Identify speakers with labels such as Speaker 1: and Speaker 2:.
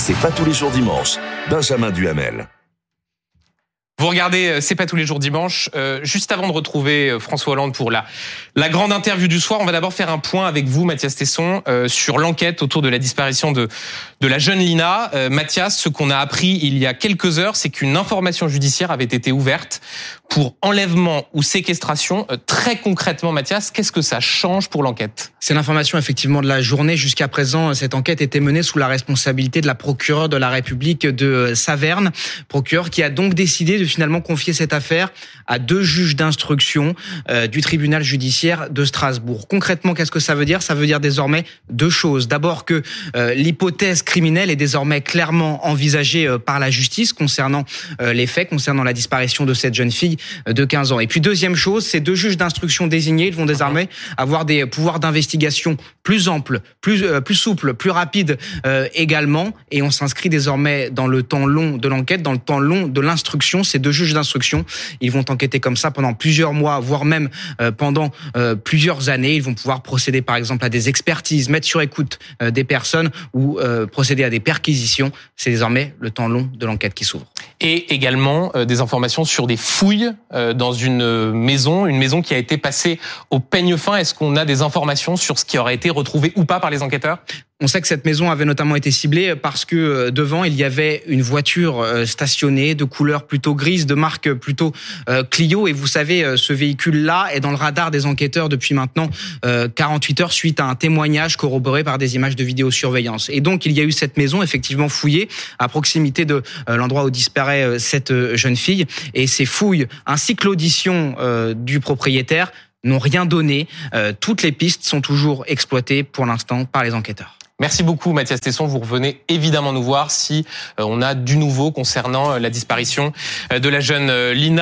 Speaker 1: C'est pas tous les jours dimanche. Benjamin Duhamel.
Speaker 2: Vous regardez euh, C'est pas tous les jours dimanche. Euh, juste avant de retrouver euh, François Hollande pour la, la grande interview du soir, on va d'abord faire un point avec vous, Mathias Tesson, sur l'enquête autour de la disparition de, de la jeune Lina. Mathias, ce qu'on a appris il y a quelques heures, c'est qu'une information judiciaire avait été ouverte pour enlèvement ou séquestration. très concrètement, Mathias, qu'est-ce que ça change pour l'enquête?
Speaker 3: C'est l'information effectivement de la journée. Jusqu'à présent, cette enquête était menée sous la responsabilité de la procureure de la République de Saverne, procureur qui a donc décidé de finalement confier cette affaire à deux juges d'instruction euh, du tribunal judiciaire de Strasbourg. Concrètement, qu'est-ce que ça veut dire? Ça veut dire désormais deux choses. D'abord que euh, l'hypothèse criminelle est désormais clairement envisagée euh, par la justice concernant les faits, concernant la disparition de cette jeune fille de 15 ans. Et puis deuxième chose, ces deux juges d'instruction désignés ils vont désormais avoir des pouvoirs d'investigation plus amples, plus souples, plus rapides également. Et on s'inscrit désormais dans le temps long de l'enquête, dans le temps long de l'instruction. Deux juges d'instruction. Ils vont enquêter comme ça pendant plusieurs mois, voire même euh, pendant euh, plusieurs années. Ils vont pouvoir procéder, par exemple, à des expertises, mettre sur écoute euh, des personnes ou procéder à des perquisitions. C'est désormais le temps long de l'enquête qui s'ouvre.
Speaker 2: Et également des informations sur des fouilles dans une maison, une maison qui a été passée au peigne fin. Est-ce qu'on a des informations sur ce qui aurait été retrouvé ou pas par les enquêteurs?
Speaker 3: On sait que cette maison avait notamment été ciblée parce que euh, devant il y avait une voiture euh, stationnée de couleur plutôt grise, de marque plutôt euh, Clio. Et vous savez, ce véhicule-là est dans le radar des enquêteurs depuis maintenant 48 heures suite à un témoignage corroboré par des images de vidéosurveillance. Et donc il y a eu cette maison effectivement fouillée à proximité de l'endroit où disparaît cette jeune fille. Et ces fouilles ainsi que l'audition du propriétaire n'ont rien donné. toutes les pistes sont toujours exploitées pour l'instant par les enquêteurs.
Speaker 2: Merci beaucoup Mathias Tesson. Vous revenez évidemment nous voir si euh, on a du nouveau concernant euh, la disparition euh, de la jeune Lina.